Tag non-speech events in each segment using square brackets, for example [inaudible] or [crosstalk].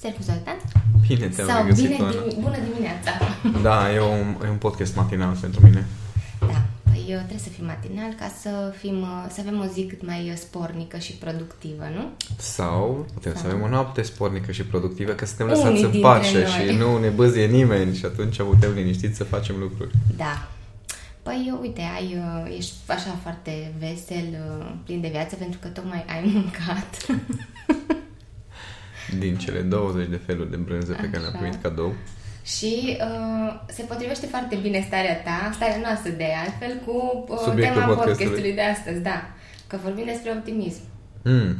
Sercu Zoltan. Bine te-am Sau regăsit, bine, Oana. dimi- bună dimineața. [laughs] Da, e un, e un podcast matinal pentru mine. Da, păi eu trebuie să fim matinal ca să, fim, uh, să avem o zi cât mai uh, spornică și productivă, nu? Sau putem să Sau- avem o noapte spornică și productivă, că suntem Unii lăsați în dintre pace noi. și nu ne băzie nimeni și atunci putem liniștit să facem lucruri. Da. Păi eu, uite, ai, uh, ești așa foarte vesel, uh, plin de viață, pentru că tocmai ai [laughs] mâncat. [laughs] Din cele 20 de feluri de brânză pe care le-am Așa. primit cadou. Și uh, se potrivește foarte bine starea ta, starea noastră de altfel, cu uh, Subiectul tema podcastului. podcastului de astăzi, da. Că vorbim despre optimism. Mm.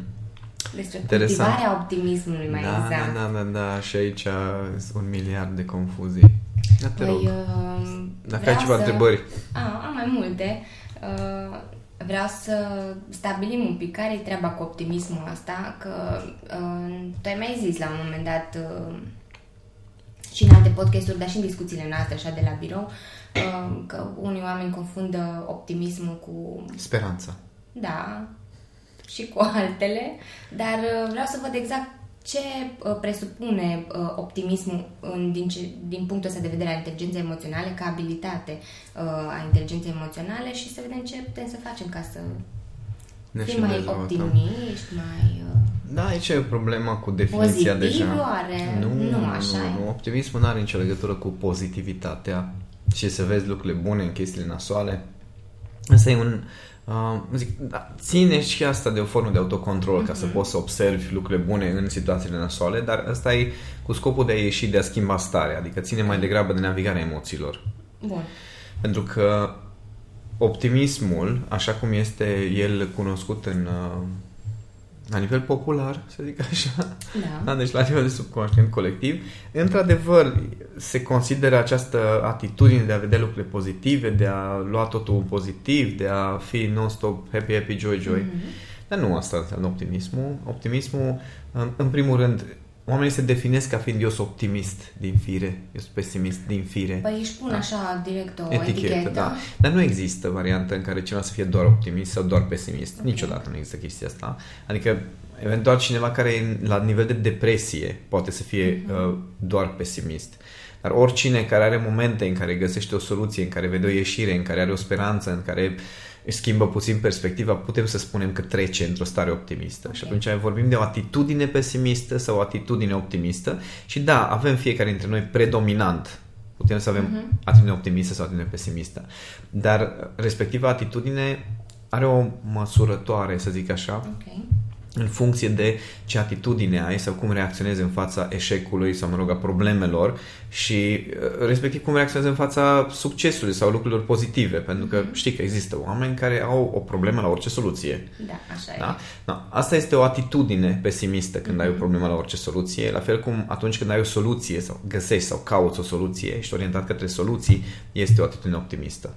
Despre Interesant. cultivarea optimismului, mai da, exact. da, da, da, da, și aici sunt un miliard de confuzii. Da, te Păi, rog. uh, Dacă vreau ai ceva să... întrebări. A, am mai multe. Uh, vreau să stabilim un pic care e treaba cu optimismul ăsta, că uh, tu ai mai zis la un moment dat uh, și în alte podcasturi, dar și în discuțiile noastre așa de la birou, uh, că unii oameni confundă optimismul cu Speranța. da, și cu altele, dar uh, vreau să văd exact ce uh, presupune uh, optimismul în, din, ce, din punctul ăsta de vedere al inteligenței emoționale ca abilitate uh, a inteligenței emoționale și să vedem ce putem să facem ca să Ne și fim mai dezvoltăm. optimiști, mai... Uh, Da, aici e problema cu definiția Pozitiv deja. oare? Nu, Nu, așa nu, e. nu. Optimismul nu are nicio legătură cu pozitivitatea și să vezi lucrurile bune în chestiile nasoale. Asta e un... Uh, zic, da, ține și asta de o formă de autocontrol ca să Mhm. poți să observi lucrurile bune în situațiile nasoale, dar asta e cu scopul de a ieși, de a schimba starea, adică ține mai degrabă de navigarea emoțiilor. bun. Pentru că optimismul, așa cum este el cunoscut în, uh, la nivel popular, să zic așa, Da. da, deci la nivel de subconștient colectiv, într-adevăr se consideră această atitudine de a vedea lucrurile pozitive, de a lua totul pozitiv, de a fi non-stop happy, happy, joy, joy. Mhm. Dar nu asta înseamnă optimismul. Optimismul, în, în primul rând, oamenii se definesc ca fiind eu sunt optimist din fire, eu sunt pesimist din fire. Păi își pun Da. așa direct o etichetă, etichetă. da. Dar nu există variantă în care cineva să fie doar optimist sau doar pesimist. Ok. Niciodată nu există chestia asta. Adică, eventual, cineva care e la nivel de depresie poate să fie Mhm. uh, doar pesimist. Dar oricine care are momente în care găsește o soluție, în care vede o ieșire, în care are o speranță, în care își schimbă puțin perspectiva, putem să spunem că trece într-o stare optimistă. Ok. Și atunci vorbim de o atitudine pesimistă sau o atitudine optimistă. Și da, avem fiecare dintre noi predominant Putem să avem Mhm. atitudine optimistă sau atitudine pesimistă. Dar respectiva atitudine are o măsurătoare, să zic așa, Ok. În funcție de ce atitudine ai sau cum reacționezi în fața eșecului sau, mă rog, a problemelor și uh, respectiv cum reacționezi în fața succesului sau lucrurilor pozitive. Pentru că știi că există oameni care au o problemă la orice soluție. Da, așa Da? e. Da. Asta este o atitudine pesimistă când ai o problemă la orice soluție, la fel cum atunci când ai o soluție sau găsești sau cauți o soluție, ești orientat către soluții, este o atitudine optimistă.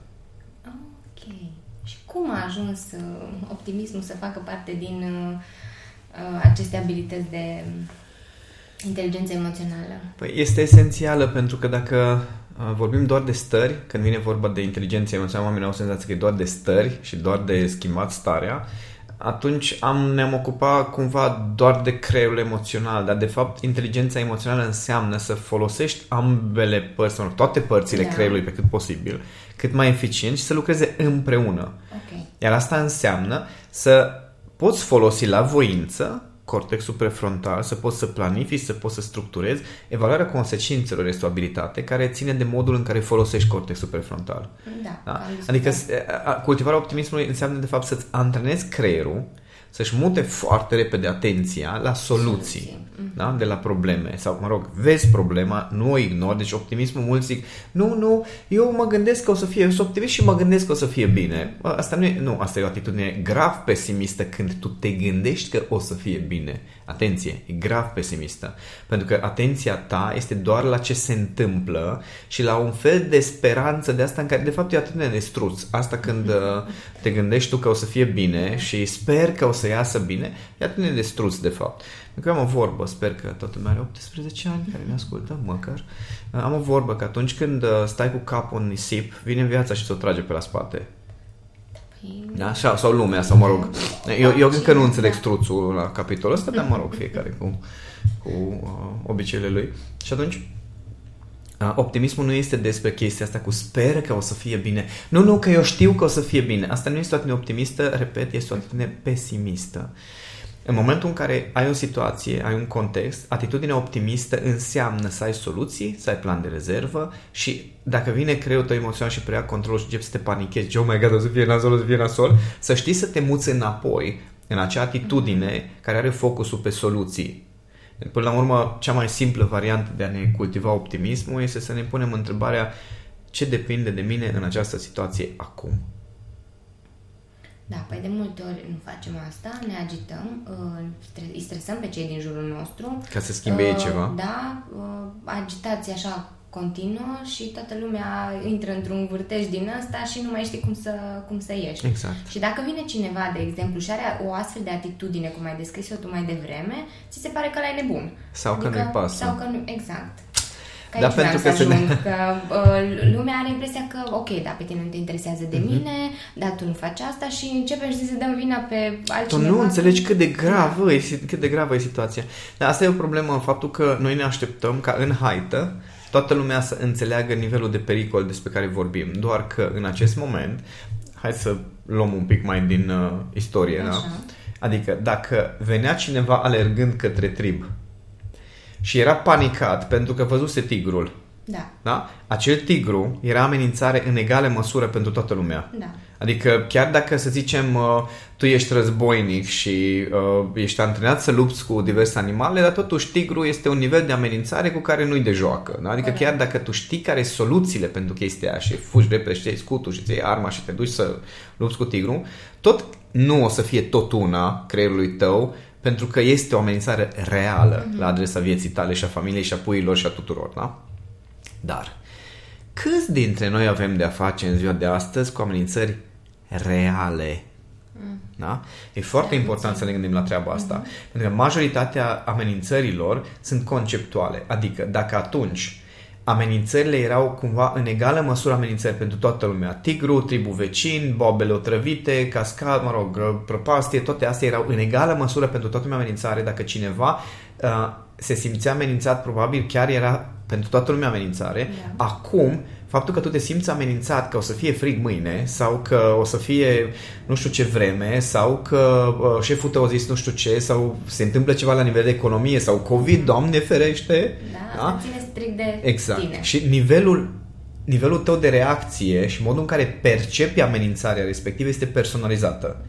Ok. Și cum a ajuns uh, optimismul să facă parte din uh, uh, aceste abilități de um, inteligență emoțională? Păi este esențială pentru că dacă uh, vorbim doar de stări, când vine vorba de inteligență emoțională, oamenii au senzația că e doar de stări și doar de schimbat starea, atunci am, ne-am ocupat cumva doar de creierul emoțional, dar de fapt inteligența emoțională înseamnă să folosești ambele părți, sau toate părțile Da. creierului pe cât posibil, cât mai eficient și să lucreze împreună. Ok. Iar asta înseamnă să poți folosi la voință cortexul prefrontal, să poți să planifici, să poți să structurezi. Evaluarea consecințelor este o abilitate care ține de modul în care folosești cortexul prefrontal. Da. Da? am Adică discutat. s- a- a- cultivarea optimismului înseamnă de fapt să-ți antrenezi creierul să-și mute foarte repede atenția la soluții, Soluții. Da? de la probleme. Sau, mă rog, vezi problema, nu o ignori. Deci optimismul, mulți zic, nu, nu, eu mă gândesc că o să fie, eu sunt optimist și mă gândesc că o să fie bine. Bă, Asta nu e, nu, asta e o atitudine grav pesimistă când tu te gândești că o să fie bine. Atenție, e grav pesimistă. Pentru că atenția ta este doar la ce se întâmplă și la un fel de speranță de asta în care, de fapt, e o atitudine de struț. Asta când uh, te gândești tu că o să fie bine și sper că o să iasă bine, e atitudine de struț, de fapt. Pentru că am o vorbă, sper că toată lumea are 18 ani care ne ascultă, măcar. Uh, Am o vorbă că atunci când uh, stai cu capul în nisip, vine viața și ți-o trage pe la spate. Păi, Da? Sau, sau lumea, sau mă rog. Eu, eu încă nu Da. înțeleg struțul la capitolul ăsta, dar mă rog, fiecare cu, cu uh, obiceiurile lui. Și atunci, uh, optimismul nu este despre chestia asta cu speră că o să fie bine. Nu, nu, că eu știu că o să fie bine. Asta nu este o atitudine optimistă, repet, este o atitudine pesimistă. În momentul în care ai o situație, ai un context, atitudinea optimistă înseamnă să ai soluții, să ai plan de rezervă și dacă vine creierul tău emoțional și preia controlul și începi să te panichezi, oh my god, o să fie nasol, o să fie nasol, să știi să te muți înapoi în acea atitudine care are focusul pe soluții. Până la urmă, cea mai simplă variantă de a ne cultiva optimismul este să ne punem întrebarea ce depinde de mine în această situație acum. Da, păi de multe ori nu facem asta, ne agităm, uh, stre- îi stresăm pe cei din jurul nostru. Ca să schimbe ei Uh, ceva. Da, uh, agitație așa continuă și toată lumea intră într-un vârtej din ăsta și nu mai știi cum să, cum să ieși. Exact. Și dacă vine cineva, de exemplu, și are o astfel de atitudine, cum ai descris-o tu mai devreme, ți se pare că ăla e nebun. Sau că nu-i pasă. Sau că nu, exact. Că Da, aici pentru vreau că să se ajung, că uh, lumea are impresia că, ok, da, pe tine nu te interesează Mhm. de mine, dar tu nu faci asta și începem și să dăm vina pe Tu altcineva. nu înțelegi cât de gravă e, cât de gravă e situația. Dar asta e o problemă în faptul că noi ne așteptăm ca în haită toată lumea să înțeleagă nivelul de pericol despre care vorbim. Doar că în acest moment, hai să luăm un pic mai din uh, istorie, da? Așa. Adică dacă venea cineva alergând către trib și era panicat pentru că văzuse tigrul, Da, da? Acel tigru era amenințare în egală măsură pentru toată lumea. da. Adică chiar dacă, să zicem, uh, tu ești războinic și uh, ești antrenat să lupți cu diverse animale, dar totuși tigru este un nivel de amenințare cu care nu-i de joacă. Da? Adică Corect. chiar dacă tu știi care sunt soluțiile pentru chestia aia și fugi repede și iei scutul și îți iei arma și te duci să lupți cu tigru, tot nu o să fie tot una creierului tău pentru că este o amenințare reală la adresa vieții tale și a familiei și a puiilor și a tuturor. Da? Dar câți dintre noi avem de a face în ziua de astăzi cu amenințări reale? Da? E foarte important să ne gândim la treaba asta. Pentru că majoritatea amenințărilor sunt conceptuale. Adică dacă atunci amenințările erau cumva în egală măsură amenințări pentru toată lumea. Tigru, tribul vecin, bobele otrăvite, cascad, mă rog, prăpastie, toate astea erau în egală măsură pentru toată lumea amenințare. Dacă cineva uh, se simțea amenințat, probabil chiar era pentru toată lumea amenințare. Da. Acum, faptul că tu te simți amenințat că o să fie frig mâine sau că o să fie nu știu ce vreme sau că uh, șeful tău a zis nu știu ce sau se întâmplă ceva la nivel de economie sau COVID, Doamne ferește. Da, asta ține strict de Exact. tine. Și nivelul nivelul tău de reacție și modul în care percepi amenințarea respectivă este personalizată.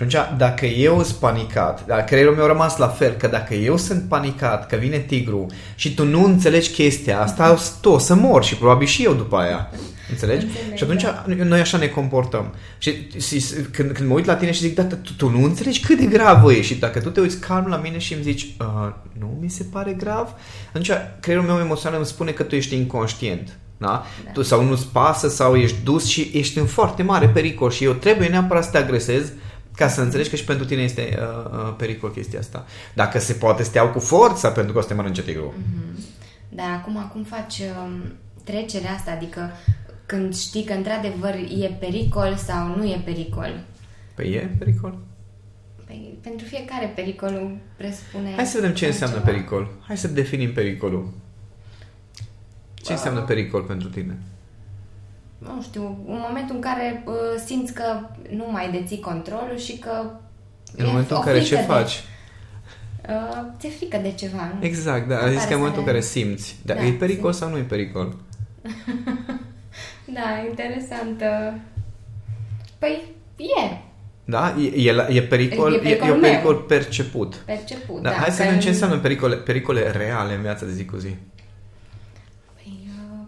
Ok. Și atunci, dacă eu sunt panicat, dar creierul meu a rămas la fel, că dacă eu sunt panicat că vine tigru și tu nu înțelegi chestia asta, tu o să mor și probabil și eu după aia. Înțelegi? Înțeleg, și atunci da. noi așa ne comportăm. Și, și când, când mă uit la tine și zic, da, tu, tu nu înțelegi cât de gravă e și dacă tu te uiți calm la mine și îmi zici, uh, nu mi se pare grav, atunci creierul meu emoțional îmi spune că tu ești inconștient. Da? Da. Tu sau nu-ți pasă sau ești dus și ești în foarte mare pericol și eu trebuie neapărat să te agresez ca să înțelegi că și pentru tine este uh, uh, pericol chestia asta. Dacă se poate să te iau cu forța pentru că o să te mănânce tigru. Dar acum, cum faci um, trecerea asta? Adică când știi că într-adevăr e pericol sau nu e pericol? Păi e pericol? Păi, pentru fiecare pericolul presupune... Hai să vedem ce înseamnă altceva. pericol. Hai să definim pericolul. Ce înseamnă pericol pentru tine? Nu știu, un moment în care uh, simți că nu mai deții controlul și că... În e momentul o în care ce frică de- faci? Uh, ți-e frică de ceva, nu? Exact, da. În A zis care că în momentul în să- care simți. Dar Da, e pericol simt. sau nu e pericol? [laughs] Da, interesantă. Păi, e Da? E, e, la- e pericol, E e, e, pericolul un pericol meu. perceput. perceput. Da, da, hai să că vedem ce în- înseamnă pericole, pericole reale în viața de zi cu zi. Păi, uh,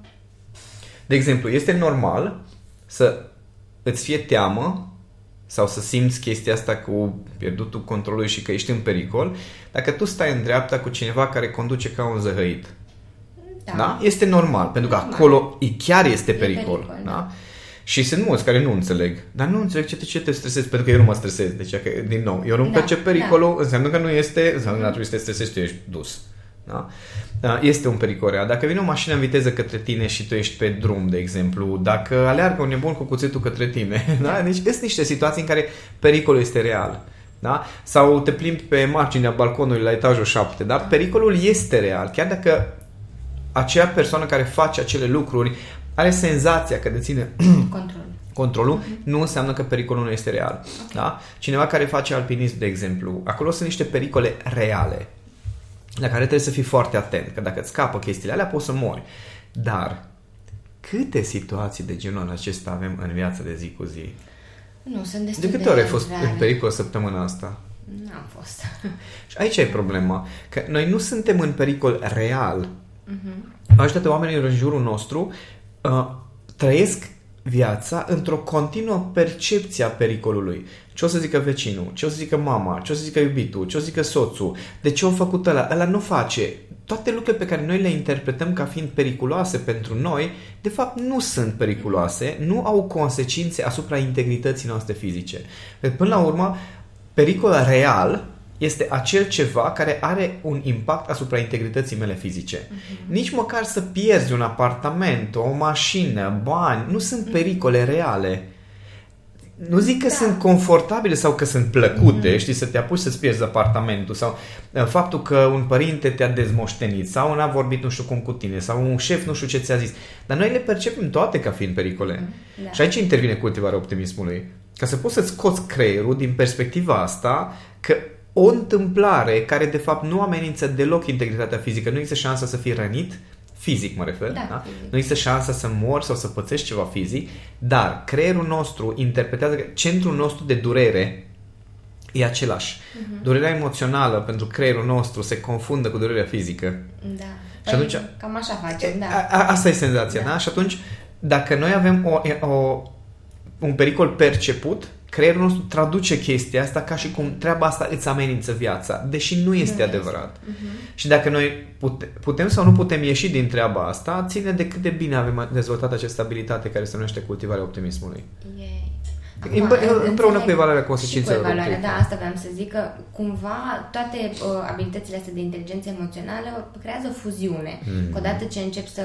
De exemplu, este normal să îți fie teamă sau să simți chestia asta cu pierdutul controlului și că ești în pericol, dacă tu stai în dreapta cu cineva care conduce ca un zăhăit. da. Da? Este normal, pentru că Normal. acolo e, chiar este pericol. pericol, da? da. Și sunt mulți care nu înțeleg. Dar nu înțeleg ce te, ce te stresezi, pentru că eu nu mă stresez. Deci, că, din nou, eu nu Da, percep pericolul, înseamnă că nu este, înseamnă că nu trebuie să te stresezi, tu ești dus. Da? Da, Este un pericol real. Dacă vine o mașină în viteză către tine și tu ești pe drum, de exemplu, dacă aleargă un nebun cu cuțitul către tine, [laughs] da? deci sunt niște situații în care pericolul este real. Da? Sau te plimbi pe marginea balconului la etajul 7, dar pericolul este real, chiar dacă acea persoană care face acele lucruri are senzația că deține [clears throat] Control. controlul, uh-huh. nu înseamnă că pericolul nu este real. Okay. Da? Cineva care face alpinism, de exemplu, acolo sunt niște pericole reale la care trebuie să fii foarte atent, că dacă îți scapă chestiile alea, poți să mori. Dar câte situații de genul acesta avem în viața de zi cu zi? Nu, sunt destul De de câte ori ai fost rare. în pericol săptămâna asta? N-am fost. [laughs] Și aici e problema, că noi nu suntem în pericol real. Mhm. Majoritatea oamenilor în jurul nostru uh, trăiesc viața într-o continuă percepție a pericolului. Ce o să zică vecinul, ce o să zică mama, ce o să zică iubitul, ce o să zică soțul, de ce o făcut ăla, ăla nu face. Toate lucrurile pe care noi le interpretăm ca fiind periculoase pentru noi, de fapt nu sunt periculoase, nu au consecințe asupra integrității noastre fizice. Pentru că, Până la urmă, pericol real este acel ceva care are un impact asupra integrității mele fizice. Uh-huh. Nici măcar să pierzi un apartament, o mașină, bani, nu sunt pericole reale. Nu zic că da. sunt confortabile sau că sunt plăcute, mm-hmm. știi, să te apuci să-ți pierzi apartamentul sau uh, faptul că un părinte te-a dezmoștenit sau n-a vorbit nu știu cum cu tine sau un șef nu știu ce ți-a zis. Dar noi le percepem toate ca fiind pericole. Mm, da. Și aici intervine cultivarea optimismului. Ca să poți să-ți scoți creierul din perspectiva asta că o întâmplare care de fapt nu amenință deloc integritatea fizică, nu există șansa să fii rănit, fizic mă refer, Da, da? fizic. nu există șansa să mori sau să pățești ceva fizic, dar creierul nostru interpretează că centrul nostru de durere e același. Mhm. Durerea emoțională pentru creierul nostru se confundă cu durerea fizică. Da. Și atunci- Cam așa facem, da. A, a, asta e senzația, da. Da. da? Și atunci, dacă noi avem o, o, un pericol perceput, creierul nostru traduce chestia asta ca și cum treaba asta îți amenință viața, deși nu este Nu adevărat. Mhm. Și dacă noi pute, putem sau nu putem ieși din treaba asta, ține de cât de bine avem dezvoltat această abilitate care se numește cultivarea optimismului. E... Împ- împreună înțeleg cu evaluarea și consecințelor cu evaluarea, optime. da, asta vreau să zic că cumva toate uh, abilitățile astea de inteligență emoțională creează fuziune. Mm. Că odată ce încep să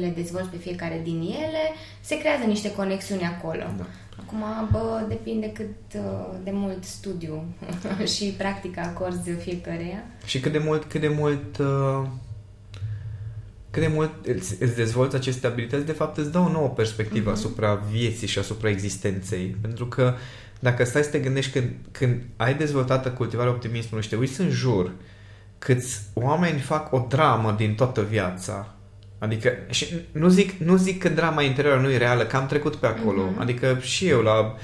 le dezvolți pe fiecare din ele, se creează niște conexiuni acolo. Da. Acum, bă, depinde cât uh, de mult studiu [laughs] și practică acorzi fiecăreia. Și cât de mult, cât de mult, uh, cât de mult îți, îți dezvolți aceste abilități, de fapt îți dă o nouă perspectivă Mhm. asupra vieții și asupra existenței. Pentru că dacă stai să te gândești când, când ai dezvoltată cultivarea optimismului și te uiți în jur, câți oameni fac o dramă din toată viața, Adică, și nu zic, nu zic că drama interioară nu e reală, că am trecut pe acolo. Mhm. Adică și eu la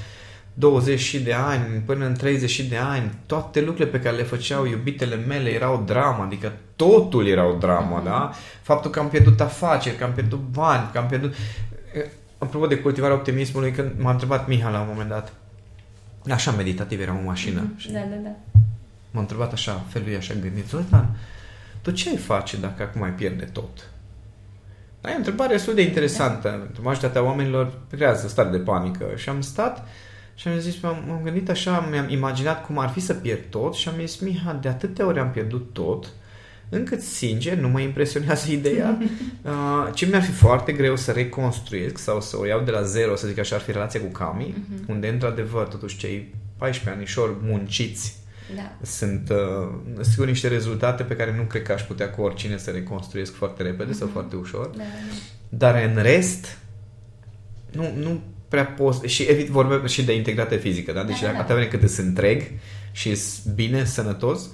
20 și de ani, până în 30 și de ani, toate lucrurile pe care le făceau iubitele mele erau dramă, adică totul era o dramă, Mhm. da? Faptul că am pierdut afaceri, că am pierdut bani, că am pierdut... Apropo de cultivarea optimismului, când m-a întrebat Miha la un moment dat, așa meditativ eram în mașină, și Da, da, da. m-a întrebat așa, felul ei așa gândit, Zoltan, tu ce ai face dacă acum ai pierde tot? Da, e o întrebare destul de interesantă. Pentru majoritatea oamenilor creează stare de panică. Și am stat și am zis, m-am, m-am gândit așa, mi-am imaginat cum ar fi să pierd tot și am zis, Miha, de atâtea ori am pierdut tot, încât, sincer, nu mă impresionează [laughs] ideea. [laughs] Uh, ce mi-ar fi foarte greu să reconstruiesc sau să o iau de la zero, să zic așa, ar fi relația cu Cami, Mhm. unde, într-adevăr, totuși, cei 14 anișori munciți Da. sunt uh, sigur niște rezultate pe care nu cred că aș putea cu oricine să reconstruiesc foarte repede sau Mhm. foarte ușor. Da, da. Dar în rest, nu, nu prea poți... Și evit vorbim și de integritate fizică, da? Deci Da, da, dacă da. atâta vreme cât îți întreg și sunt bine, sănătos,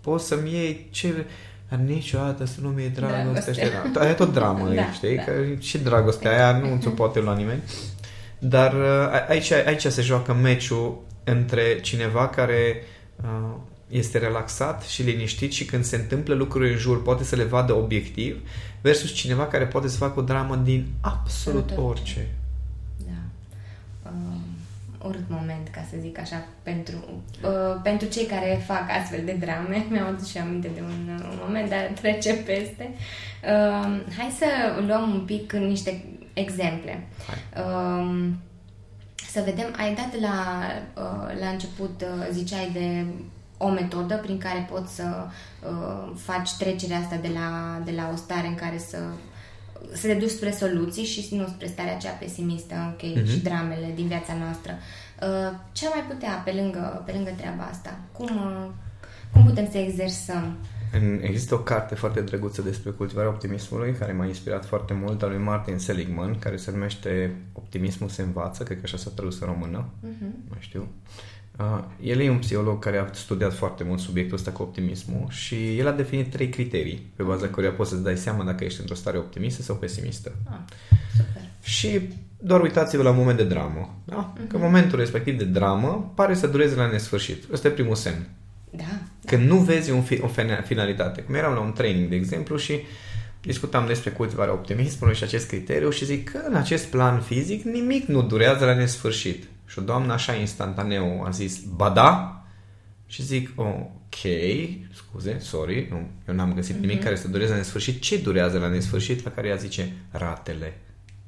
poți să-mi iei ce... Dar niciodată să nu-mi iei dragostea. Dragoste. Știi? Aia e tot dramă, [laughs] Da, știi? da. Că și dragostea aia nu ți-o poate lua nimeni. Dar uh, aici, aici se joacă meciul între cineva care uh, este relaxat și liniștit și când se întâmplă lucruri în jur poate să le vadă obiectiv versus cineva care poate să facă o dramă din absolut Absolut orice. Da. Uh, urât moment, ca să zic așa, pentru, uh, pentru cei care fac astfel de drame. [laughs] Mi-am adus și aminte de un, uh, un moment, dar trece peste. Uh, hai să luăm un pic niște exemple. Hai. Uh, să vedem, ai dat la, uh, la început, uh, ziceai de o metodă prin care poți să uh, faci trecerea asta de la, de la o stare în care să să te duci spre soluții și nu spre starea aceea pesimistă, ok, uh-huh. și dramele din viața noastră. Uh, ce mai putea pe lângă, pe lângă treaba asta? Cum, uh, cum putem să exersăm? Există o carte foarte drăguță despre cultivarea optimismului care m-a inspirat foarte mult al lui Martin Seligman care se numește Optimismul se învață, cred că așa s-a tradus în română, uh-huh. mai știu. Uh, el e un psiholog care a studiat foarte mult subiectul ăsta cu optimismul și el a definit trei criterii pe baza căruia poți să-ți dai seama dacă ești într-o stare optimistă sau pesimistă. Ah, super. Și doar uitați-vă la un moment de dramă. Da? Uh-huh. Că mhm. momentul respectiv de dramă pare să dureze la nesfârșit. Ăsta e primul semn. Da. Când nu vezi un fi, o finalitate. Cum eram la un training, de exemplu, și discutam despre cultivarea optimismului și acest criteriu și zic că în acest plan fizic nimic nu durează la nesfârșit. Și o doamnă așa instantaneu a zis, ba da? Și zic, ok, scuze, sorry, nu, eu n-am găsit mm-hmm. nimic care să dureze la nesfârșit. Ce durează la nesfârșit? La care ea zice, ratele.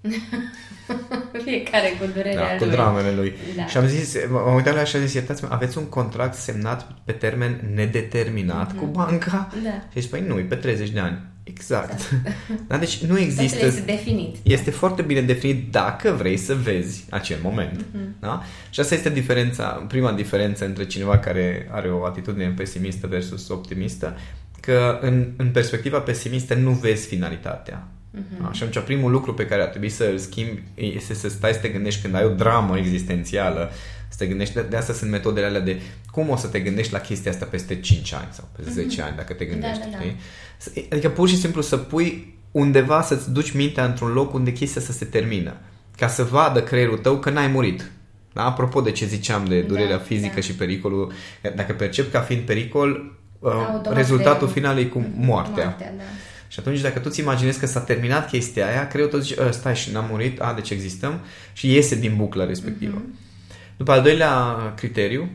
[laughs] Fiecare cu durerea da, cu lui. dramele lui. Da. Și am zis, m-am uitat la așa zis, iertați aveți un contract semnat pe termen nedeterminat mm-hmm. cu banca? Da. Și zici, păi nu, e pe 30 de ani. Exact. exact. [laughs] da, deci nu există... Este definit. Este foarte bine definit dacă vrei să vezi acel moment. Mm-hmm. Da? Și asta este diferența, prima diferență între cineva care are o atitudine pesimistă versus optimistă, că în, în perspectiva pesimistă nu vezi finalitatea. Uh-huh. Și atunci primul lucru pe care ar trebui să îl schimbi este să stai să te gândești când ai o dramă existențială, să te gândești, de, de asta sunt metodele alea de cum o să te gândești la chestia asta peste 5 ani sau peste 10 uh-huh. ani dacă te da, gândești. Da, da, da. Adică pur și simplu să pui undeva să-ți duci mintea într-un loc unde chestia să se termină. Ca să vadă creierul tău că n-ai murit. Da? Apropo de ce ziceam de durerea da, fizică da. și pericolul, dacă percep ca fiind pericol, uh, rezultatul de... final e cu moartea. moartea da. Și atunci dacă tu ți imaginezi că s-a terminat chestia aia, creierul tot zice, ă, stai și n-am murit, a, deci existăm și iese din bucla respectivă. Mm-hmm. După al doilea criteriu,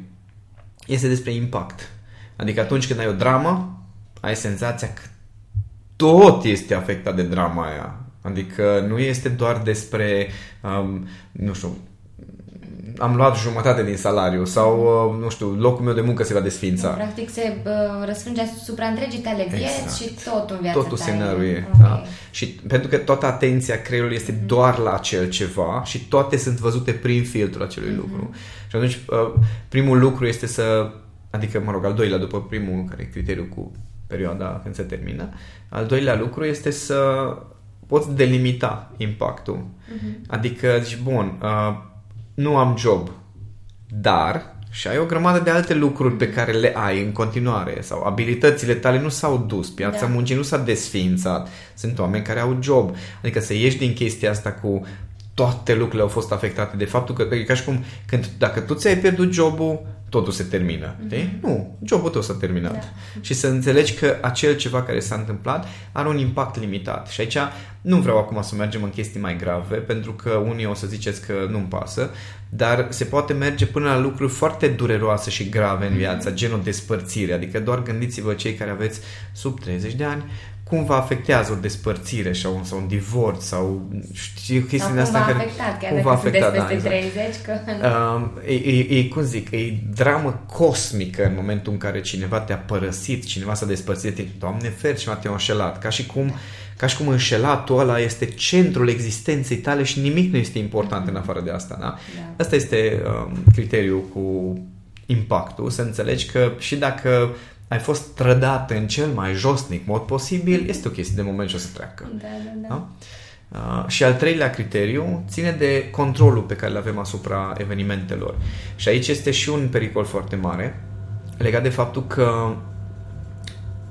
este despre impact. Adică atunci când ai o dramă, ai senzația că tot este afectat de drama aia. Adică nu este doar despre, um, nu știu, am luat jumătate din salariu sau, uh, nu știu, locul meu de muncă se va desfința. Practic se uh, răsfrânge asupra întregii tale vieți exact. și totul în viața Totul ta se năruie. Okay. Da? Și pentru că toată atenția creierului este mm-hmm. doar la acel ceva și toate sunt văzute prin filtrul acelui mm-hmm. lucru. Și atunci uh, primul lucru este să, adică, mă rog, al doilea după primul, care e criteriul cu perioada când se termină, al doilea lucru este să poți delimita impactul. Mm-hmm. Adică zici, bun, uh, nu am job, dar și ai o grămadă de alte lucruri pe care le ai în continuare sau abilitățile tale nu s-au dus, piața da. muncii nu s-a desființat, sunt oameni care au job, adică să ieși din chestia asta cu toate lucrurile au fost afectate de faptul că e ca și cum când, dacă tu ți-ai pierdut jobul, totul se termină. Mm-hmm. Nu, jobul tău s-a terminat. Da. Și să înțelegi că acel ceva care s-a întâmplat are un impact limitat. Și aici nu vreau acum să mergem în chestii mai grave, pentru că unii o să ziceți că nu-mi pasă, dar se poate merge până la lucruri foarte dureroase și grave în mhm. viața, genul despărțire. Adică doar gândiți-vă cei care aveți sub 30 de ani, cum vă afectează o despărțire sau un, sau un divorț sau știu chestiile astea care... Afectat, chiar cum v-a afectat, da, exact. 30, că... Uh, e, e, e, cum zic, e dramă cosmică în momentul în care cineva te-a părăsit, cineva s-a despărțit, Doamne fer, cineva te-a înșelat, ca și cum ca și cum înșelatul ăla este centrul existenței tale și nimic nu este important în afară de asta, da? da. Asta este um, criteriul cu impactul, să înțelegi că și dacă ai fost trădat în cel mai josnic mod posibil, este o chestie de moment și o să treacă. Da, da, da. da? Uh, și al treilea criteriu ține de controlul pe care îl avem asupra evenimentelor. Și aici este și un pericol foarte mare legat de faptul că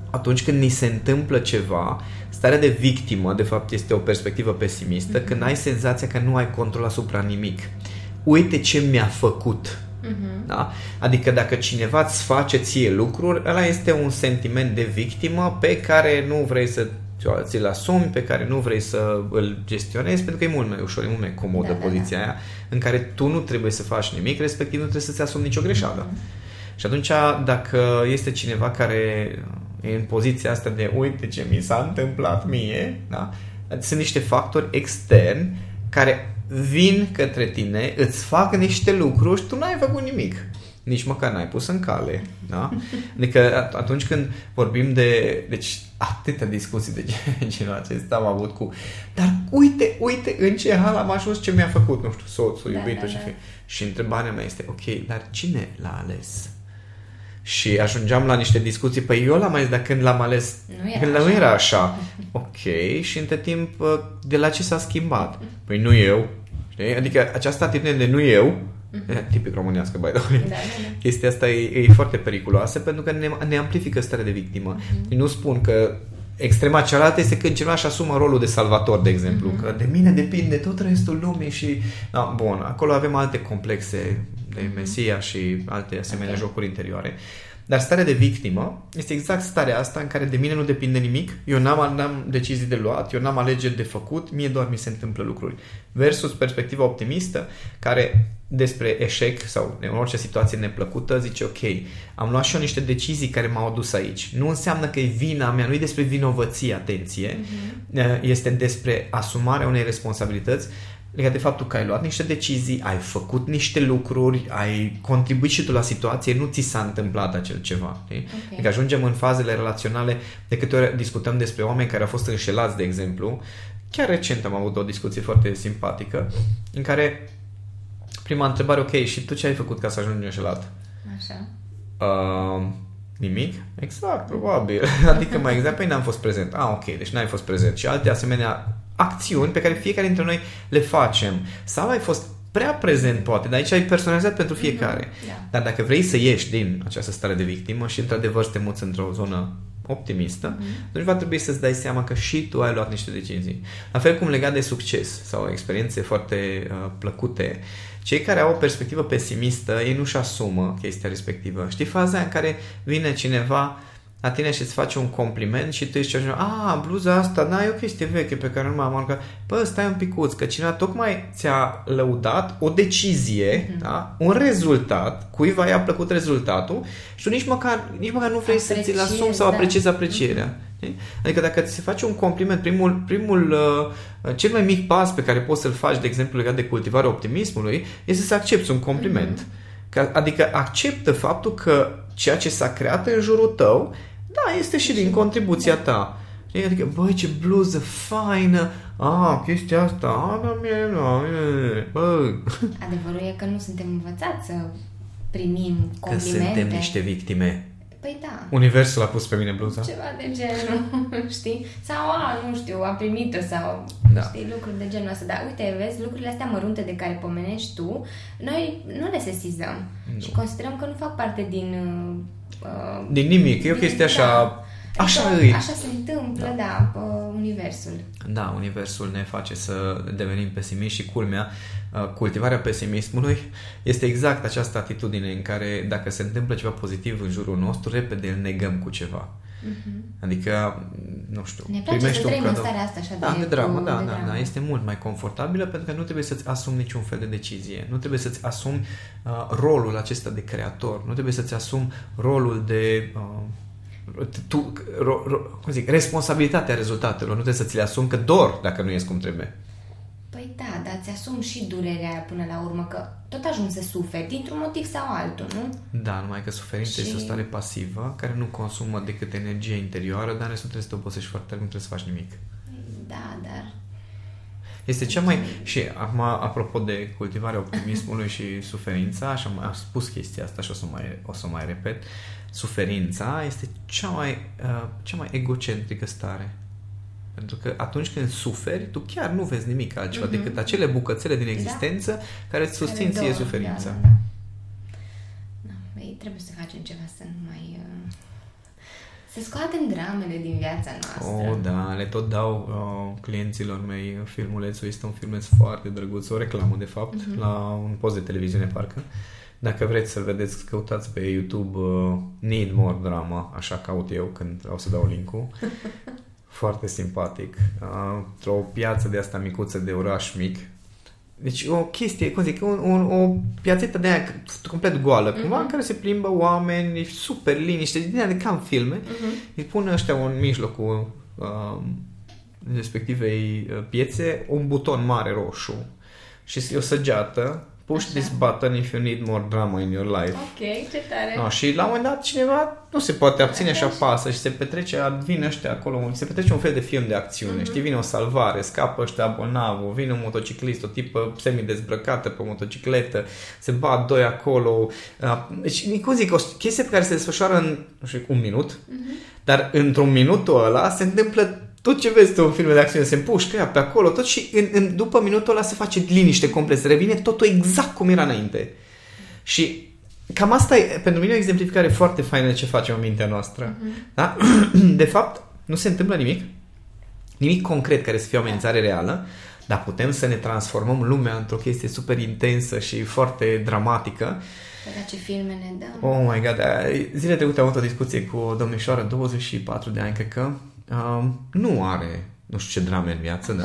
atunci când ni se întâmplă ceva, starea de victimă, de fapt, este o perspectivă pesimistă, mm-hmm. când ai senzația că nu ai control asupra nimic. Uite ce mi-a făcut Uh-huh. Da? Adică dacă cineva îți face ție lucruri, ăla este un sentiment de victimă pe care nu vrei să ți-l asumi, pe care nu vrei să îl gestionezi, pentru că e mult mai ușor, e mult mai comodă da, poziția da, da. aia în care tu nu trebuie să faci nimic, respectiv nu trebuie să-ți asumi nicio greșeală. Uh-huh. Și atunci, dacă este cineva care e în poziția asta de uite ce mi s-a întâmplat mie, da? sunt niște factori externi care vin către tine, îți fac niște lucruri și tu n-ai făcut nimic. nici măcar n-ai pus în cale. Da? Adică atunci când vorbim de... Deci atâtea discuții de [laughs] genul acesta am avut cu... Dar uite, uite în ce hal am ajuns ce mi-a făcut, nu știu, soțul, da, iubitul da, și da. Și întrebarea mea este, ok, dar cine l-a ales? Și ajungeam la niște discuții, păi eu l-am ales, dar când l-am ales, nu era, când așa. nu era așa. Ok, și între timp, de la ce s-a schimbat? Păi nu eu. Știi? Adică această atitudine de nu eu, mm-hmm. tipic românească, by the way. Da, da, da. Chestia asta e, e foarte periculoasă pentru că ne, ne amplifică starea de victimă. Mm-hmm. Eu nu spun că extrema cealaltă este când cineva își asumă rolul de salvator, de exemplu, mm-hmm. că de mine depinde tot restul lumii și... Da, bun, acolo avem alte complexe de mm-hmm. Mesia și alte asemenea okay. jocuri interioare. Dar starea de victimă este exact starea asta în care de mine nu depinde nimic, eu n-am, n-am decizii de luat, eu n-am alegeri de făcut, mie doar mi se întâmplă lucruri. Versus perspectiva optimistă, care despre eșec sau în orice situație neplăcută zice ok, am luat și eu niște decizii care m-au adus aici. Nu înseamnă că e vina mea, nu e despre vinovăție, atenție, uh-huh. este despre asumarea unei responsabilități legat de faptul că ai luat niște decizii, ai făcut niște lucruri, ai contribuit și tu la situație, nu ți s-a întâmplat acel ceva. Okay. Adică ajungem în fazele relaționale, de câte ori discutăm despre oameni care au fost înșelați, de exemplu. Chiar recent am avut o discuție foarte simpatică în care prima întrebare, ok, și tu ce ai făcut ca să ajungi înșelat? Așa. Uh, nimic? Exact, probabil. [laughs] adică mai exact, păi n-am fost prezent. Ah, ok, deci n-ai fost prezent. Și alte asemenea acțiuni pe care fiecare dintre noi le facem. Sau ai fost prea prezent, poate, dar aici ai personalizat pentru fiecare. Mm-hmm. Yeah. Dar dacă vrei să ieși din această stare de victimă și într-adevăr să te muți într-o zonă optimistă, mm-hmm. atunci va trebui să-ți dai seama că și tu ai luat niște decizii. La fel cum legat de succes sau experiențe foarte uh, plăcute, cei care au o perspectivă pesimistă, ei nu-și asumă chestia respectivă. Știi faza în care vine cineva la tine și îți face un compliment și tu zici, a, bluza asta, da, e o chestie veche pe care nu m-am marcat. Păi, stai un picuț, că cineva tocmai ți-a lăudat o decizie, mm-hmm. da? un rezultat, cuiva i-a plăcut rezultatul și tu nici măcar, nici măcar nu vrei Apreciez, să ți-l asumi sau da. apreciezi aprecierea. Mm-hmm. Adică dacă ți se face un compliment, primul, primul uh, cel mai mic pas pe care poți să-l faci, de exemplu, legat de cultivarea optimismului, este să accepti un compliment. Mm-hmm. Că, adică acceptă faptul că ceea ce s-a creat în jurul tău da, este și din contribuția ta. Adică, băi, ce bluză faină, a, chestia asta, a, da, mie, da, bă. Adevărul e că nu suntem învățați să primim complimente. Că suntem niște victime. Păi da. Universul a pus pe mine bluza. Ceva de genul, [laughs] știi? Sau, a, nu știu, am primit-o sau, da. știi, lucruri de genul ăsta. Dar uite, vezi, lucrurile astea mărunte de care pomenești tu, noi nu le sesizăm. Nu. Și considerăm că nu fac parte din Uh, Din nimic, e o chestie așa... Da. Așa e. Așa se întâmplă, da, da uh, universul. Da, universul ne face să devenim pesimiști și culmea, uh, cultivarea pesimismului este exact această atitudine în care dacă se întâmplă ceva pozitiv în jurul nostru, repede îl negăm cu ceva. Uh-huh. Adică, nu știu, ne place primești să trăim în starea asta așa da, de, de dramă, da, de da, dramă. da, este mult mai confortabilă pentru că nu trebuie să-ți asumi niciun fel de decizie, nu trebuie să-ți asumi uh, rolul acesta de creator, nu trebuie să-ți asumi rolul de uh, tu, ro, ro, cum zic, responsabilitatea rezultatelor, nu trebuie să ți le asumi că dor dacă nu ies cum trebuie. Păi da, dar ți-asumi și durerea aia până la urmă, că tot ajungi să suferi, dintr-un motiv sau altul, nu? Da, numai că suferința și... este o stare pasivă, care nu consumă decât energie interioară, dar nu trebuie să te obosești foarte tare, nu trebuie să faci nimic. Da, dar... Este cea mai... Și acum, apropo de cultivarea optimismului și [laughs] suferința, așa am spus chestia asta și o să mai, o să mai repet, suferința este cea mai, uh, cea mai egocentrică stare pentru că atunci când suferi, tu chiar nu vezi nimic altceva mm-hmm. decât acele bucățele din da. existență da. care îți susțin ție suferința. Da, da, da. da. Ei, trebuie să facem ceva să nu mai... Uh... Să scoatem dramele din viața noastră. Oh, da, le tot dau uh, clienților mei filmulețul. Este un filmuleț foarte drăguț, o reclamă, de fapt, mm-hmm. la un post de televiziune, parcă. Dacă vreți să-l vedeți, căutați pe YouTube uh, Need More Drama, așa caut eu când vreau să dau link-ul. [laughs] foarte simpatic, uh, într-o piață de asta micuță de oraș mic. Deci o chestie, cum zic, un, un, o piațetă de aia complet goală, uh-huh. cumva, în care se plimbă oameni, e super liniște, din aia de cam filme, uh-huh. îi pun ăștia în mijlocul uh, respectivei uh, piețe un buton mare roșu și e o săgeată push Așa. this button if you need more drama in your life. Ok, ce tare. No, și la un moment dat cineva nu se poate abține și Așa. apasă și se petrece, vin ăștia acolo, se petrece un fel de film de acțiune, știi, vine o salvare, scapă ăștia bolnavul, vine un motociclist, o tipă semi-dezbrăcată pe motocicletă, se bat doi acolo. uh, Deci, cum zic, o chestie pe care se desfășoară în, nu știu, un minut, dar într-un minutul ăla se întâmplă tot ce vezi tu în filme de acțiune, se împușcă ea pe acolo, tot și în, în, după minutul ăla se face liniște complet, se revine totul exact cum era înainte. Și cam asta e, pentru mine, o exemplificare foarte faină de ce facem în mintea noastră. Da? [clears throat] De fapt, nu se întâmplă nimic, nimic concret care să fie o amenințare reală, dar putem să ne transformăm lumea într-o chestie super intensă și foarte dramatică. Dar ce filme ne dăm. Oh my god, da. zile trecute am avut o discuție cu o domnișoară, 24 de ani, cred că, um, nu are nu știu ce drame în viață, da.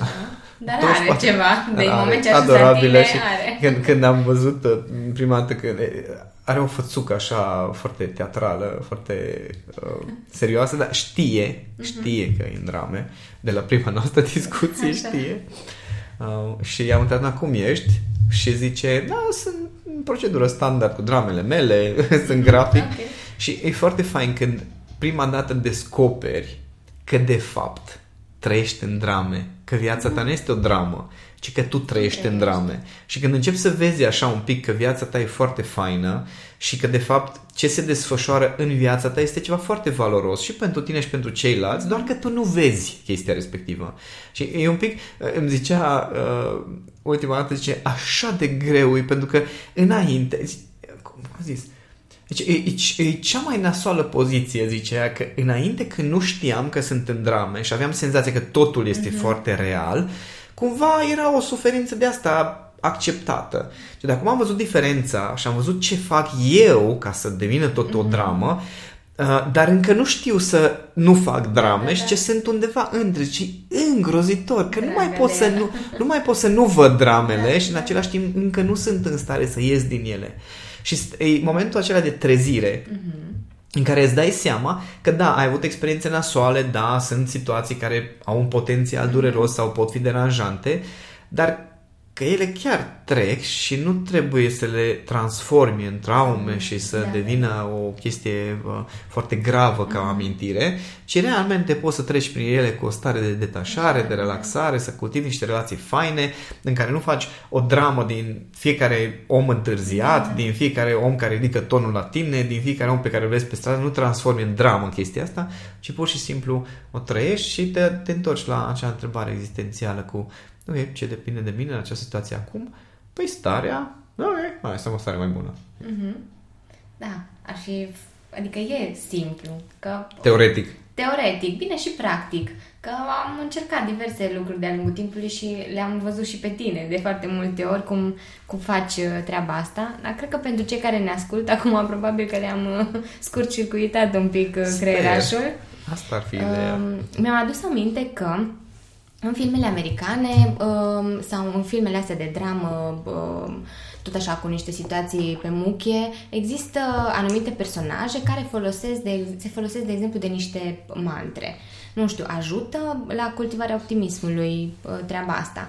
Dar are 24. ceva. [laughs] De Are, moment ce adorabilă așa și are. când, când am văzut prima dată că are o fățucă așa foarte teatrală, foarte uh, serioasă, dar știe, știe că e în drame. De la prima noastră discuție [laughs] Așa. știe. Uh, și i-am întrebat, "Na, cum ești? Și zice, da, sunt în procedură standard cu dramele mele, [laughs] sunt grafic. Ok. Și e foarte fain când prima dată descoperi că de fapt trăiești în drame, că viața ta nu este o dramă, ci că tu trăiești în drame. Și când începi să vezi așa un pic că viața ta e foarte faină și că de fapt ce se desfășoară în viața ta este ceva foarte valoros și pentru tine și pentru ceilalți, doar că tu nu vezi chestia respectivă. Și e un pic, îmi zicea uh, ultima dată, zice, așa de greu e pentru că înainte, zi- cum am zis, deci e, e, e cea mai nasoală poziție, zice ea, că înainte când nu știam că sunt în drame și aveam senzația că totul este mm-hmm. foarte real, cumva era o suferință de asta acceptată. Și de acum am văzut diferența și am văzut ce fac eu ca să devină tot o dramă, uh, dar încă nu știu să nu fac drame Da, și da. ce sunt undeva între și îngrozitor, că nu Dragă mai pot de să ele. nu, nu mai pot să nu văd dramele Da, și în da. același timp încă nu sunt în stare să ies din ele. Și st- e momentul acela de trezire în care îți dai seama că da, ai avut experiențe nasoale, da, sunt situații care au un potențial dureros sau pot fi deranjante, dar că ele chiar trec și nu trebuie să le transformi în traume și să Da. devină o chestie uh, foarte gravă ca amintire, ci realmente poți să treci prin ele cu o stare de detașare, de relaxare, să cultivi niște relații faine în care nu faci o dramă din fiecare om întârziat, din fiecare om care ridică tonul la tine, din fiecare om pe care îl vezi pe stradă, nu transformi în dramă chestia asta, ci pur și simplu o trăiești și te, te întorci la acea întrebare existențială cu ok, ce depinde de mine în această situație acum? Păi starea, ok, mai asta am o stare mai bună. Mhm. Da, ar fi... Adică e simplu. Că Teoretic. teoretic, bine și practic. Că am încercat diverse lucruri de-a lungul timpului și le-am văzut și pe tine de foarte multe ori cum, cum faci uh, treaba asta. Dar cred că pentru cei care ne ascultă, acum [laughs] probabil că le-am uh, scurt-circuitat un pic uh, Sper. creierașul. Asta ar fi ideea. Um, mi-am adus aminte că în filmele americane um, sau în filmele astea de dramă, um, tot așa cu niște situații pe muchie, există anumite personaje care folosesc de, se folosesc, de exemplu, de niște mantre. Nu știu, ajută la cultivarea optimismului uh, treaba asta.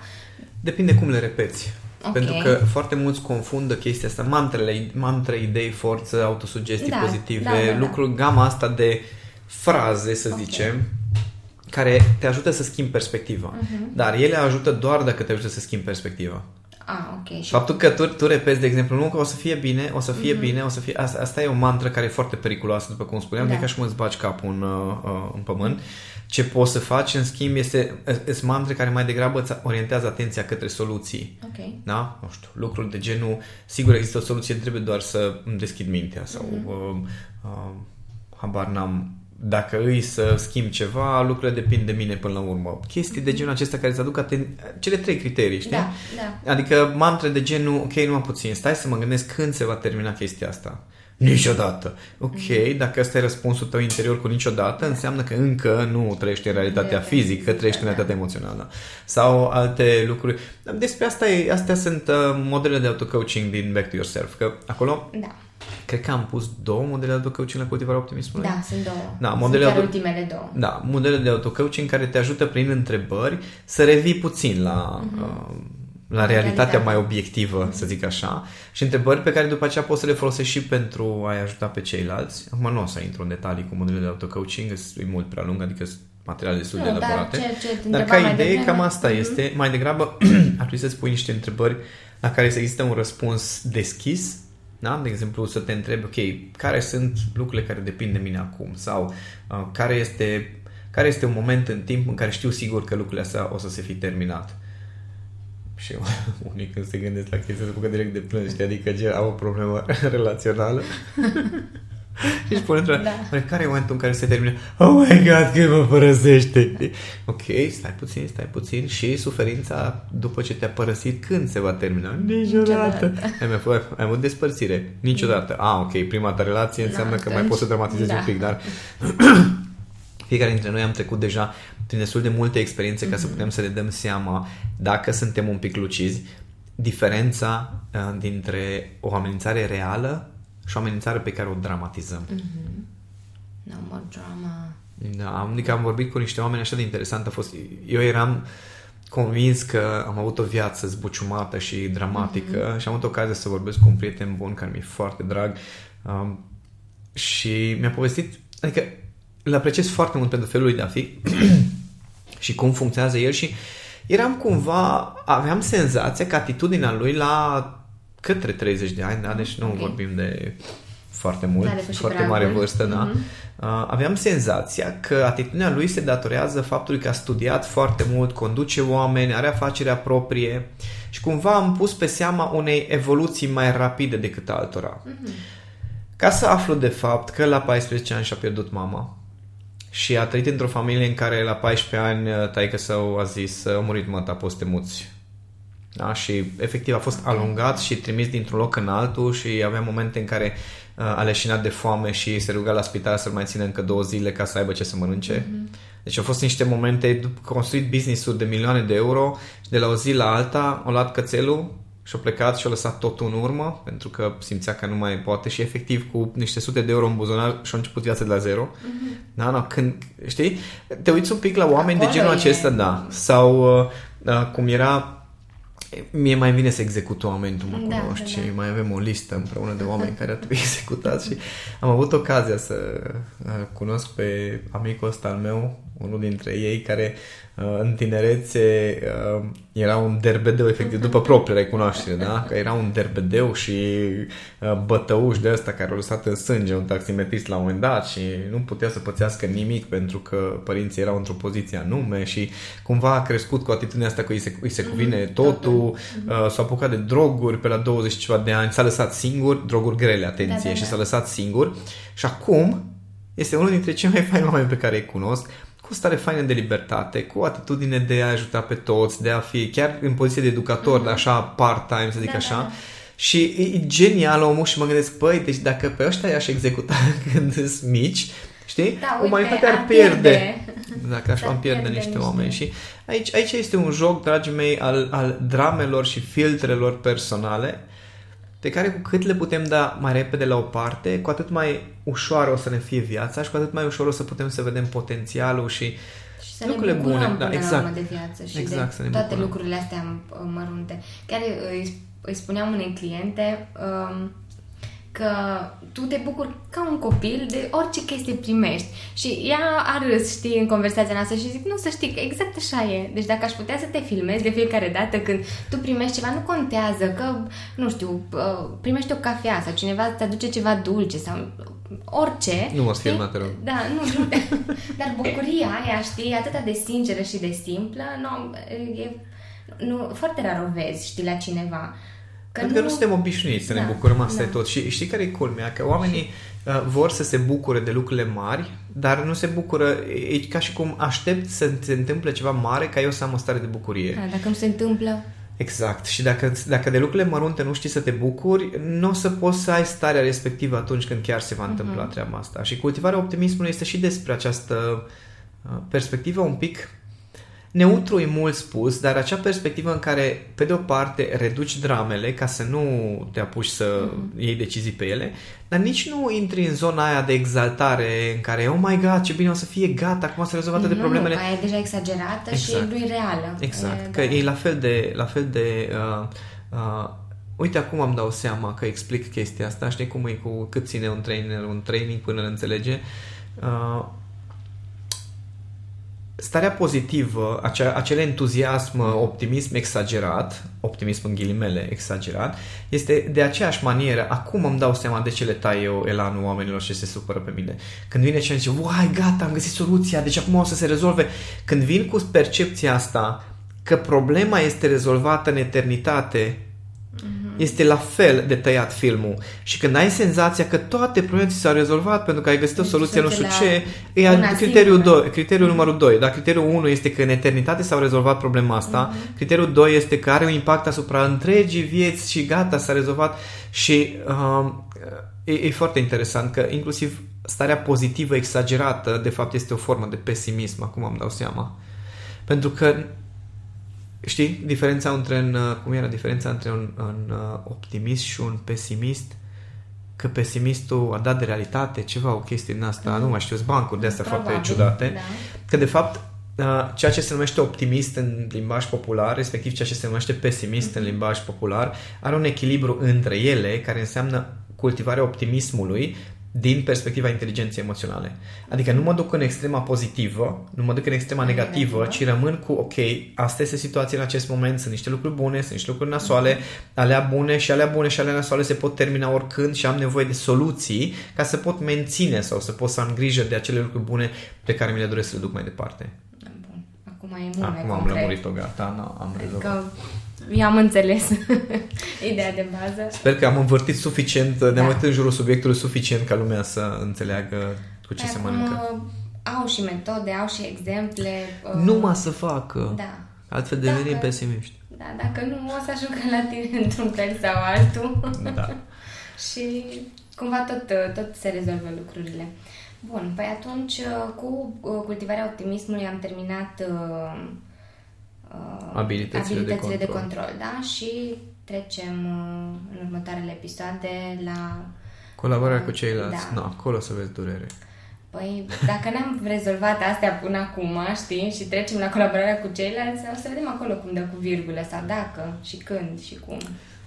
Depinde cum le repeți. Ok. Pentru că foarte mulți confundă chestia asta, mantrele, mantre, idei, forță, autosugestii Da, pozitive, da, da, da. lucruri, gama asta de fraze, să Ok. zicem, care te ajută să schimbi perspectiva. Mhm. Dar ele ajută doar dacă te ajută să schimbi perspectiva. Ah, ok. Și Faptul că tu, tu repeți, de exemplu, nu că o să fie bine, o să fie Mhm. bine, o să fie... Asta, asta e o mantră care e foarte periculoasă, după cum spuneam, Da. da. e ca și cum îți bagi capul în, uh, uh, în pământ. Ce poți să faci, în schimb, este sunt mantre care mai degrabă îți orientează atenția către soluții. ok. Da? Nu știu, lucruri de genul, sigur există o soluție, trebuie doar să îmi deschid mintea sau uh, uh, habar n-am dacă îi să schimb ceva, lucrurile depind de mine până la urmă. Chestii de genul acesta care îți aduc aten- cele trei criterii, știi? Da, da. Adică mantre de genul, ok, numai puțin, stai să mă gândesc când se va termina chestia asta. Niciodată. Ok, Mhm. dacă ăsta e răspunsul tău interior cu niciodată, înseamnă că încă nu trăiești în realitatea Realitatea fizică, fizică, trăiești în da. realitatea emoțională. Sau alte lucruri. Despre asta e, astea sunt uh, modele de auto-coaching din Back to Yourself. Că acolo, Da, cred că am pus două modele de auto-coaching la cultivarea optimismului. da, sunt două. Da, sunt modele chiar auto- ultimele două. Da, modele de auto-coaching care te ajută prin întrebări să revii puțin la, uh, la realitatea mai obiectivă, să zic așa, și întrebări pe care după aceea poți să le folosești și pentru a-i ajuta pe ceilalți. Acum nu o să intru în detalii cu modelele de auto-coaching, e mult prea lung, adică sunt materiale destul de elaborate. Dar, ce, ce dar ca idee, devreme, cam asta Mhm. este. Mai degrabă [clears throat] ar trebui să-ți pui niște întrebări la care să existe un răspuns deschis, da? De exemplu, să te întrebi, ok, care sunt lucrurile care depind de mine acum? Sau uh, care, este, care este un moment în timp în care știu sigur că lucrurile astea o să se fi terminat? Și [laughs] unii când se gândesc la chestia se apucă direct de plâns, știi? adică gen, au o problemă [laughs] relațională. [laughs] [laughs] și își pune întrebarea, Da. da. care e momentul în care se termină? Oh my God, că mă părăsește! Ok, stai puțin, stai puțin și suferința după ce te-a părăsit, când se va termina? Niciodată! Niciodată. Ai mai, fost, ai avut despărțire? Niciodată. Ah, ok, prima ta relație înseamnă Da, că mai atunci- poți să dramatizezi da. un pic, dar [clears throat] fiecare dintre noi am trecut deja prin destul de multe experiențe ca să putem să ne dăm seama dacă suntem un pic lucizi diferența uh, dintre o amenințare reală și o amenințare pe care o dramatizăm. No more drama. Da, am, adică am vorbit cu niște oameni așa de interesant a fost. Eu eram convins că am avut o viață zbuciumată și dramatică și am avut ocazia să vorbesc cu un prieten bun care mi-e foarte drag um, și mi-a povestit, adică îl apreciez foarte mult pentru felul lui de a fi [clears throat] și cum funcționează el și eram cumva, aveam senzația că atitudinea lui la către 30 de ani, da, deci nu Ok. vorbim de foarte mult, Da, depășit foarte pragul. mare vârstă, da. Mhm. Uh, aveam senzația că atitudinea lui se datorează faptului că a studiat foarte mult, conduce oameni, are afacerea proprie și cumva am pus pe seama unei evoluții mai rapide decât altora. Ca să aflu de fapt că la 14 ani și-a pierdut mama și a trăit într-o familie în care la 14 ani taică său a zis a murit măta, poți să te muți. Da? Și efectiv a fost alungat și trimis dintr-un loc în altul și avea momente în care uh, a leșinat de foame și se ruga la spital să-l mai țină încă două zile ca să aibă ce să mănânce. Deci au fost niște momente, după construit business-uri de milioane de euro și de la o zi la alta a luat cățelul și a plecat și a lăsat totul în urmă pentru că simțea că nu mai poate și efectiv cu niște sute de euro în buzunar și-a început viața de la zero. Da, da, când, știi, te uiți un pic la oameni de Acolo genul e- acesta, da, sau uh, uh, cum era Mie mai vine să execut oameni, tu mă Da, cunoști da, și da. mai avem o listă împreună de oameni care ar trebui [laughs] executați și am avut ocazia să uh, cunosc pe amicul ăsta al meu, unul dintre ei care uh, în tinerețe uh, era un derbedeu efectiv, după propria recunoaștere, da? Că era un derbedeu și uh, bătăuș de ăsta care a lăsat în sânge un taximetrist la un moment dat și nu putea să pățească nimic pentru că părinții erau într-o poziție anume și cumva a crescut cu atitudinea asta că îi se, îi se cuvine totul, uh, s-a apucat de droguri pe la 20 și ceva de ani, s-a lăsat singur, droguri grele, atenție, Da, da, și da. s-a lăsat singur și acum este unul dintre cei mai faini oameni pe care îi cunosc, cu o stare faină de libertate, cu o atitudine de a ajuta pe toți, de a fi chiar în poziție de educator, așa part-time, să zic Da, așa. da, da. Și e, e genial omul și mă gândesc, păi, deci dacă pe ăștia i-aș executa [laughs] când sunt mici, știi? Da, uite, Umanitatea ar ar pierde. pierde. Dacă așa S-ar am pierde pierde niște niște- oameni. Și aici, aici este un joc, dragii mei, al, al dramelor și filtrelor personale pe care cu cât le putem da mai repede la o parte, cu atât mai ușoară o să ne fie viața și cu atât mai ușor o să putem să vedem potențialul și Și să Lucrurile ne bucurăm bune, până da, la exact. urmă de viață și Exact, să de ne toate bucurăm. lucrurile astea uh, mărunte. Chiar îi, îi spuneam unei cliente um, că tu te bucuri ca un copil de orice chestie primești. Și ea a râs, știi, în conversația noastră și zic, nu, să știi că exact așa e. Deci dacă aș putea să te filmezi de fiecare dată când tu primești ceva, nu contează că, nu știu, uh, primești o cafea sau cineva îți aduce ceva dulce sau orice. Nu mă știi? filma, te rog. Da, nu, nu. [laughs] Dar bucuria aia, știi, atât de sinceră și de simplă, nu, e, nu, foarte rar o vezi, știi, la cineva. Pentru că nu suntem obișnuiți să ne Da, bucurăm, asta da. e tot. Și știi care e culmea? Că oamenii uh, vor să se bucure de lucrurile mari, dar nu se bucură, e ca și cum aștept să se întâmple ceva mare ca eu să am o stare de bucurie. Da, dacă nu se întâmplă, Exact. Și dacă, dacă de lucrurile mărunte nu știi să te bucuri, nu o să poți să ai starea respectivă atunci când chiar se va întâmpla treaba asta. Și cultivarea optimismului este și despre această uh, perspectivă un pic Neutru e mult spus, dar acea perspectivă în care, pe de o parte, reduci dramele ca să nu te apuci să mm-hmm. iei decizii pe ele, dar nici nu intri în zona aia de exaltare în care, oh my god, ce bine o să fie gata, acum să rezolvă toate nu, problemele. Nu, aia e deja exagerată exact. și nu e reală. Exact, e, că da. e la fel de, la fel de uh, uh, Uite, acum am dau seama că explic chestia asta, știi cum e cu cât ține un trainer, un training până îl înțelege. Uh, starea pozitivă, acea, acel entuziasm, optimism exagerat, optimism în ghilimele exagerat, este de aceeași manieră. Acum îmi dau seama de ce le tai eu elanul oamenilor și se supără pe mine. Când vine și zice, uai, gata, am găsit soluția, deci acum o să se rezolve. Când vin cu percepția asta că problema este rezolvată în eternitate, este la fel de tăiat filmul. Și când ai senzația că toate problemele s-au rezolvat pentru că ai găsit o deci soluție nu știu ce, e criteriul, 2, criteriul mm-hmm. numărul 2. Dar criteriul 1 este că în eternitate s-au rezolvat problema asta. Mm-hmm. Criteriul 2 este că are un impact asupra întregii vieți și gata, s-a rezolvat. Și uh, e, e foarte interesant că inclusiv starea pozitivă exagerată de fapt este o formă de pesimism, acum am dau seama. Pentru că Știi diferența între un, uh, cum era diferența între un, un uh, optimist și un pesimist? Că pesimistul a dat de realitate ceva, o chestie din asta, mm. nu mai știu, bancuri de astea foarte ciudate. Da. Că de fapt uh, ceea ce se numește optimist în limbaj popular, respectiv ceea ce se numește pesimist mm-hmm. în limbaj popular, are un echilibru între ele care înseamnă cultivarea optimismului din perspectiva inteligenței emoționale. Adică nu mă duc în extrema pozitivă, nu mă duc în extrema negativă, ci rămân cu, ok, asta este situația în acest moment, sunt niște lucruri bune, sunt niște lucruri nasoale, alea bune și alea bune și alea nasoale se pot termina oricând și am nevoie de soluții ca să pot menține sau să pot să am grijă de acele lucruri bune pe care mi le doresc să le duc mai departe. Bun. Acum e mult Acum mai am lămurit-o, gata, nu, am rezolvat. Că eu am înțeles [laughs] ideea de bază. Sper că am învârtit suficient, da. ne-am uitat în jurul subiectului suficient ca lumea să înțeleagă cu ce Acum, se mănâncă. Au și metode, au și exemple. Uh, Numai să facă. Da. Altfel devenim dacă, pesimiști. Da, dacă nu, o să ajungă la tine [laughs] într-un fel sau altul. Da. [laughs] și cumva tot, tot se rezolvă lucrurile. Bun, păi atunci uh, cu uh, cultivarea optimismului am terminat uh, uh, abilitățile, abilitățile de, control. de control. Da? Și trecem uh, în următoarele episoade la... Colaborarea uh, cu ceilalți. Da. No, acolo să vezi durere. Păi, dacă n-am rezolvat astea până acum, știi, și trecem la colaborarea cu ceilalți, o să vedem acolo cum dă cu virgulă sau dacă și când și cum.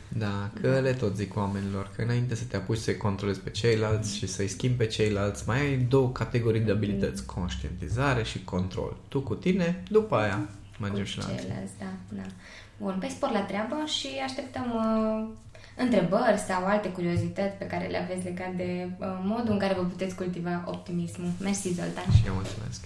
Da, că da. le tot zic oamenilor că înainte să te apuci să controlezi pe ceilalți și să-i schimbi pe ceilalți, mai ai două categorii de abilități, conștientizare și control. Tu cu tine, după aia Mergem și la ceilalți, da, da. Bun, pe spor la treabă și așteptăm uh, întrebări sau alte curiozități pe care le aveți legat de uh, modul în care vă puteți cultiva optimismul. Mersi, Zoltan! Și eu mulțumesc!